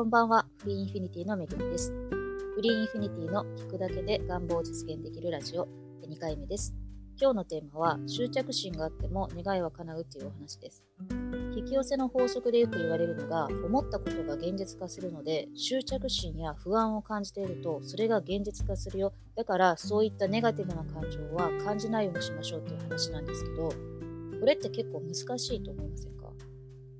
こんばんは、フリーインフィニティのめぐみです。フリーインフィニティの聞くだけで願望を実現できるラジオ2回目です。今日のテーマは、執着心があっても願いは叶うというお話です。引き寄せの法則でよく言われるのが、思ったことが現実化するので、執着心や不安を感じていると、それが現実化するよ。だから、そういったネガティブな感情は感じないようにしましょうという話なんですけど、これって結構難しいと思いませんか？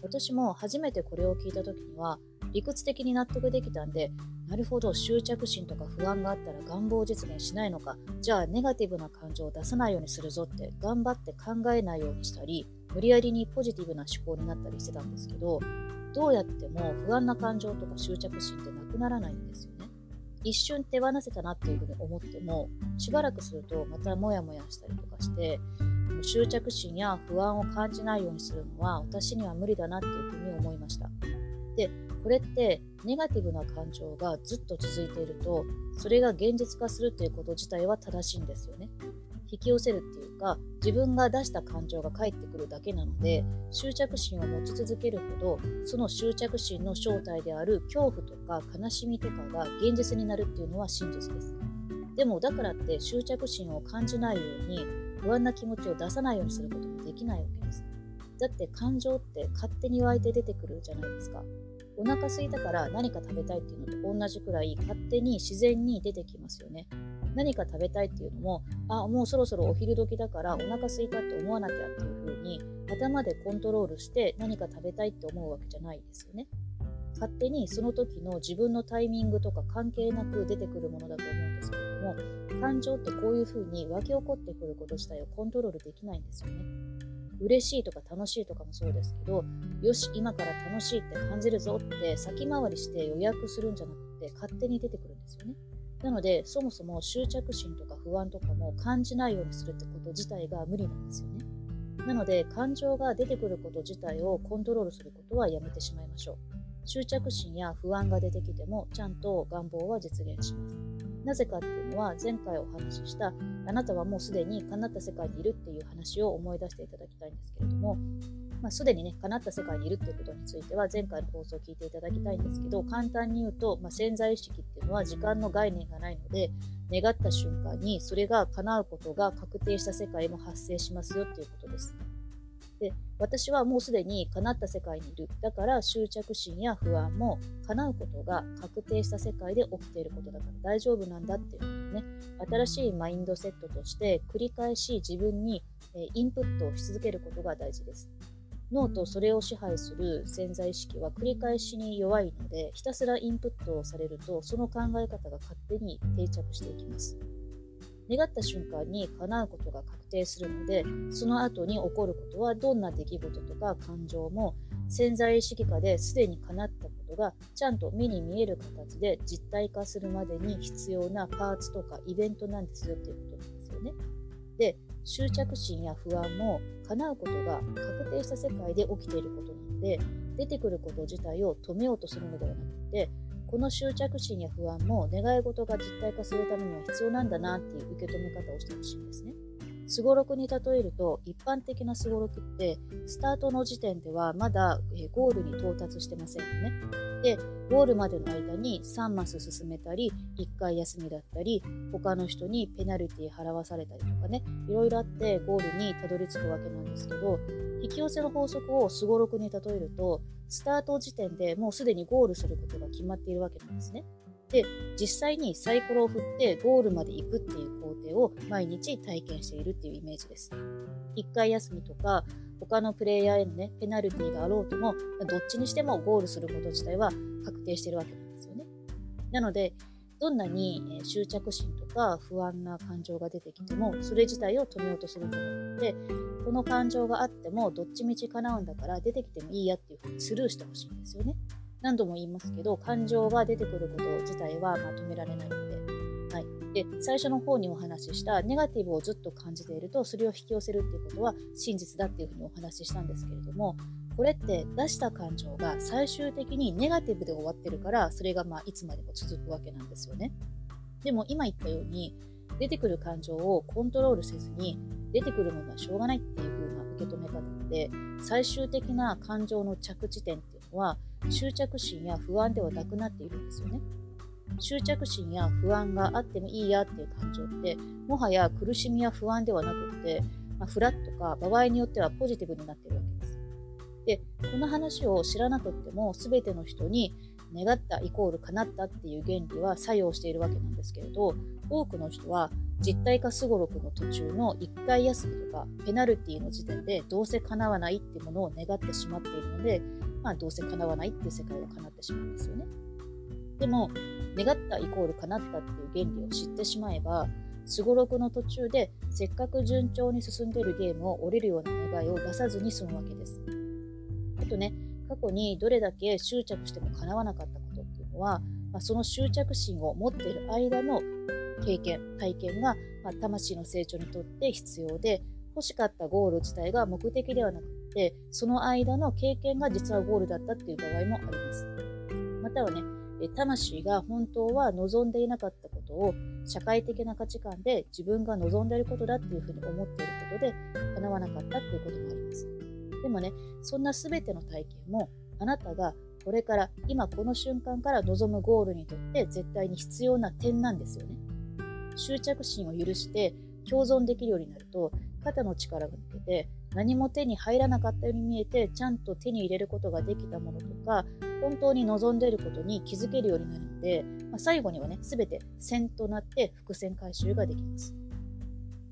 私も初めてこれを聞いた時には、理屈的に納得できたんで、なるほど執着心とか不安があったら願望実現しないのか、じゃあネガティブな感情を出さないようにするぞって頑張って考えないようにしたり、無理やりにポジティブな思考になったりしてたんですけど、どうやっても不安な感情とか執着心ってなくならないんですよね。一瞬手放せたなっていうふうに思っても、しばらくするとまたモヤモヤしたりとかして、執着心や不安を感じないようにするのは私には無理だなっていうふうに思いました。で、これってネガティブな感情がずっと続いていると、それが現実化するということ自体は正しいんですよね。引き寄せるっていうか、自分が出した感情が返ってくるだけなので、執着心を持ち続けるほど、その執着心の正体である恐怖とか悲しみとかが現実になるっていうのは真実です。でもだからって執着心を感じないように不安な気持ちを出さないようにすることもできないわけです。だって感情って勝手に湧いて出てくるじゃないですか。お腹空いたから何か食べたいっていうのと同じくらい勝手に自然に出てきますよね。何か食べたいっていうのも、あ、もうそろそろお昼時だからお腹空いたって思わなきゃっていう風に頭でコントロールして何か食べたいって思うわけじゃないですよね。勝手にその時の自分のタイミングとか関係なく出てくるものだと思うんですけれども、感情ってこういう風に湧き起こってくること自体をコントロールできないんですよね。嬉しいとか楽しいとかもそうですけど、よし、今から楽しいって感じるぞって先回りして予約するんじゃなくて勝手に出てくるんですよね。なので、そもそも執着心とか不安とかも感じないようにするってこと自体が無理なんですよね。なので、感情が出てくること自体をコントロールすることはやめてしまいましょう。執着心や不安が出てきても、ちゃんと願望は実現します。なぜかっていうのは前回お話ししたあなたはもうすでに叶った世界にいるっていう話を思い出していただきたいんですけれども、まあ、すでにね、叶った世界にいるっていうことについては前回の放送を聞いていただきたいんですけど、簡単に言うと、まあ、潜在意識っていうのは時間の概念がないので、願った瞬間にそれが叶うことが確定した世界も発生しますよっていうことです。で私はもうすでに叶った世界にいる。だから執着心や不安も叶うことが確定した世界で起きていることだから大丈夫なんだっていうのね、新しいマインドセットとして繰り返し自分にインプットをし続けることが大事です。脳とそれを支配する潜在意識は繰り返しに弱いので、ひたすらインプットをされると、その考え方が勝手に定着していきます。願った瞬間に叶うことが確定するので、その後に起こることはどんな出来事とか感情も潜在意識下ですでに叶ったことがちゃんと目に見える形で実体化するまでに必要なパーツとかイベントなんですよっていうことなんですよね。で、執着心や不安も叶うことが確定した世界で起きていることなので、出てくること自体を止めようとするのではなくて、この執着心や不安も願い事が実体化するためには必要なんだなっていう受け止め方をしてほしいんですね。すごろくに例えると一般的なすごろくってスタートの時点ではまだ、ゴールに到達してませんよね。で、ゴールまでの間に3マス進めたり、1回休みだったり、他の人にペナルティ払わされたりとかね、いろいろあってゴールにたどり着くわけなんですけど、引き寄せの法則をすごろくに例えると、スタート時点でもうすでにゴールすることが決まっているわけなんですね。で、実際にサイコロを振ってゴールまで行くっていう工程を毎日体験しているっていうイメージです。1回休みとか、他のプレイヤーへのね、ペナルティがあろうとも、どっちにしてもゴールすること自体は確定してるわけなんですよね。なので、どんなに執着心とか不安な感情が出てきても、それ自体を止めようとするんじゃなくて、この感情があっても、どっちみち叶うんだから出てきてもいいやっていうふうにスルーしてほしいんですよね。何度も言いますけど、感情が出てくること自体はまとめられないので、はい。で、最初の方にお話ししたネガティブをずっと感じていると、それを引き寄せるっていうことは真実だっていうふうにお話ししたんですけれども、これって出した感情が最終的にネガティブで終わってるから、それがまあいつまでも続くわけなんですよね。でも今言ったように、出てくる感情をコントロールせずに、出てくるものはしょうがないっていう風な受け止め方で、最終的な感情の着地点っていうのは執着心や不安ではなくなっているんですよね。執着心や不安があってもいいやっていう感情ってもはや苦しみや不安ではなくって、まあ、フラットか場合によってはポジティブになっているわけです。でこの話を知らなくっても全ての人に願ったイコール叶ったっていう原理は作用しているわけなんですけれど多くの人は実体化すごろくの途中の1回休みとかペナルティの時点でどうせ叶わないっていうものを願ってしまっているので、まあ、どうせ叶わないっていう世界が叶ってしまうんですよね。でも願ったイコール叶ったっていう原理を知ってしまえばすごろくの途中でせっかく順調に進んでいるゲームを降りるような願いを出さずに済むわけです。あとね過去にどれだけ執着しても叶わなかったことっていうのは、まあ、その執着心を持っている間の経験、体験が、まあ、魂の成長にとって必要で、欲しかったゴール自体が目的ではなくて、その間の経験が実はゴールだったっていう場合もあります。またはね、魂が本当は望んでいなかったことを社会的な価値観で自分が望んでいることだっていうふうに思っていることで叶わなかったっていうこともあります。でもね、そんな全ての体験もあなたがこれから今この瞬間から望むゴールにとって絶対に必要な点なんですよね。執着心を許して共存できるようになると肩の力が抜けて何も手に入らなかったように見えてちゃんと手に入れることができたものとか本当に望んでいることに気づけるようになるので、まあ、最後にはね全て線となって伏線回収ができます。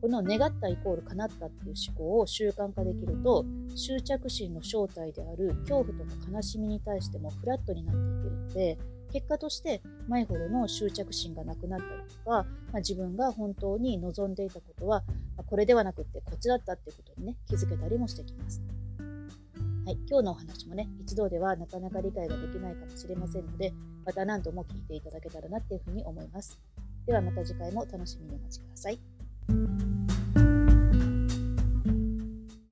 この願ったイコール叶ったっていう思考を習慣化できると執着心の正体である恐怖とか悲しみに対してもフラットになっていけるので結果として前ほどの執着心がなくなったりとか、まあ、自分が本当に望んでいたことは、ま、これではなくってこっちだったっていうことにね気づけたりもしてきます。はい、今日のお話もね一度ではなかなか理解ができないかもしれませんのでまた何度も聞いていただけたらなっていうふうに思います。ではまた次回も楽しみにお待ちください。